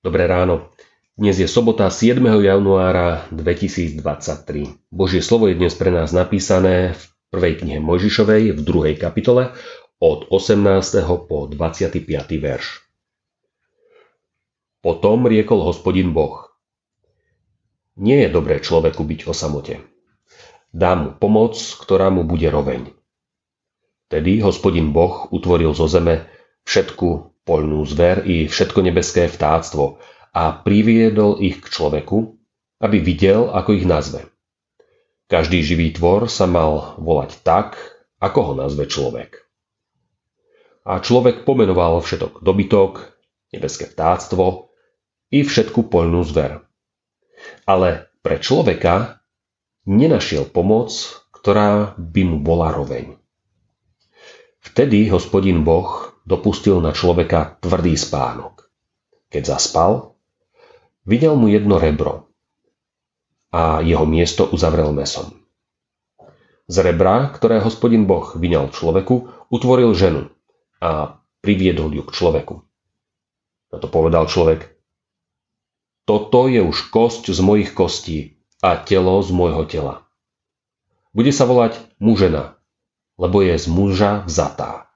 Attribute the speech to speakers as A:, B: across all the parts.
A: Dnes je sobota 7. januára 2023. Božie slovo je dnes pre nás napísané v prvej knihe Mojžišovej v druhej kapitole od 18. po 25. verš. Potom riekol hospodin Boh. Nie je dobré človeku byť o samote. Dám mu pomoc, ktorá mu bude roveň. Tedy hospodin Boh utvoril zo zeme všetku poľnú zver i všetko nebeské vtáctvo, a priviedol ich k človeku, aby videl, ako ich nazve. Každý živý tvor sa mal volať tak, ako ho nazve človek. A človek pomenoval všetok dobytok, nebeské vtáctvo i všetku poľnú zver. Ale pre človeka nenašiel pomoc, ktorá by mu bola roveň. Vtedy hospodin Boh dopustil na človeka tvrdý spánok. Keď zaspal, Videl mu jedno rebro a jeho miesto uzavrel mesom. Z rebra, ktoré hospodin Boh vyňal človeku, utvoril ženu a priviedol ju k človeku. Na to povedal človek, toto je už kosť z mojich kostí a telo z môjho tela. Bude sa volať mužena, lebo je z muža vzatá.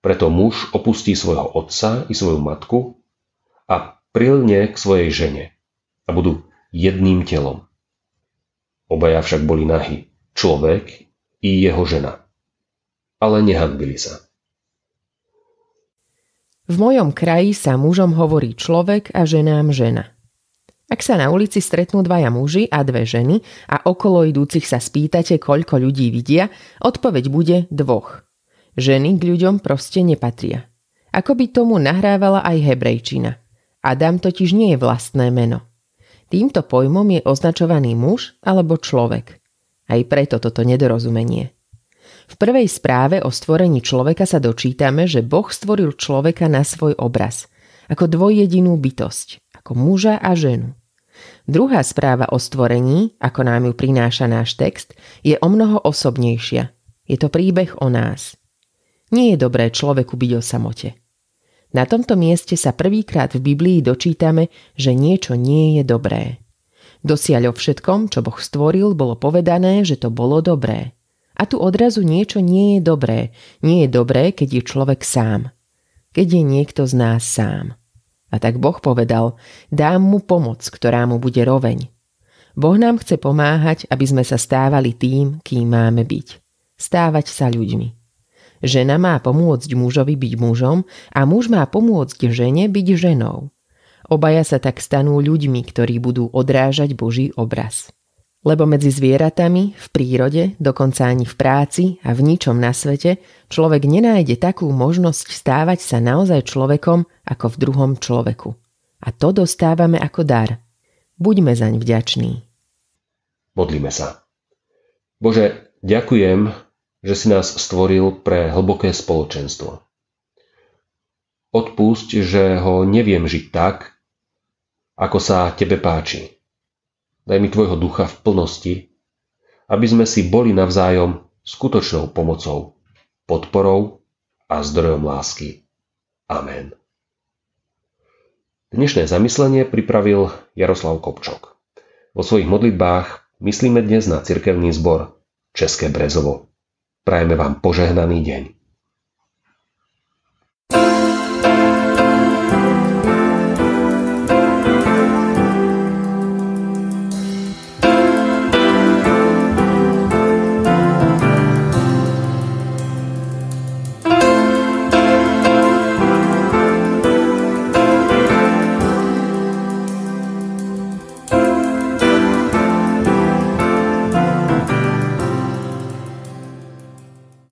A: Preto muž opustí svojho otca i svoju matku a prilne k svojej žene a budú jedným telom. Obaja však boli nahy, človek i jeho žena. Ale nehanbili sa.
B: V mojom kraji sa mužom hovorí človek a ženám žena. Ak sa na ulici stretnú dvaja muži a dve ženy a okolo idúcich sa spýtate, koľko ľudí vidia, odpoveď bude dvoch. Ženy k ľuďom proste nepatria. Ako by tomu nahrávala aj hebrejčina – Adam totiž nie je vlastné meno. Týmto pojmom je označovaný muž alebo človek. Aj preto toto nedorozumenie. V prvej správe o stvorení človeka sa dočítame, že Boh stvoril človeka na svoj obraz, ako dvojjedinú bytosť, ako muža a ženu. Druhá správa o stvorení, ako nám ju prináša náš text, je o mnoho osobnejšia. Je to príbeh o nás. Nie je dobré človeku byť o samote. Na tomto mieste sa prvýkrát v Biblii dočítame, že niečo nie je dobré. Dosiaľ o všetkom, čo Boh stvoril, bolo povedané, že to bolo dobré. A tu odrazu niečo nie je dobré. Nie je dobré, keď je človek sám. Keď je niekto z nás sám. A tak Boh povedal, dám mu pomoc, ktorá mu bude roveň. Boh nám chce pomáhať, aby sme sa stávali tým, kým máme byť. Stávať sa ľuďmi. Žena má pomôcť mužovi byť mužom a muž má pomôcť žene byť ženou. Obaja sa tak stanú ľuďmi, ktorí budú odrážať Boží obraz. Lebo medzi zvieratami, v prírode, dokonca ani v práci a v ničom na svete, človek nenájde takú možnosť stávať sa naozaj človekom ako v druhom človeku. A to dostávame ako dar. Buďme zaň vďační.
A: Modlíme sa. Bože, ďakujem, že si nás stvoril pre hlboké spoločenstvo. Odpusť, že ho neviem žiť tak, ako sa tebe páči. Daj mi tvojho ducha v plnosti, aby sme si boli navzájom skutočnou pomocou, podporou a zdrojom lásky. Amen. Dnešné zamyslenie pripravil Jaroslav Kopčok. Vo svojich modlitbách myslíme dnes na cirkevný zbor České Brezovo. Prajeme vám požehnaný deň.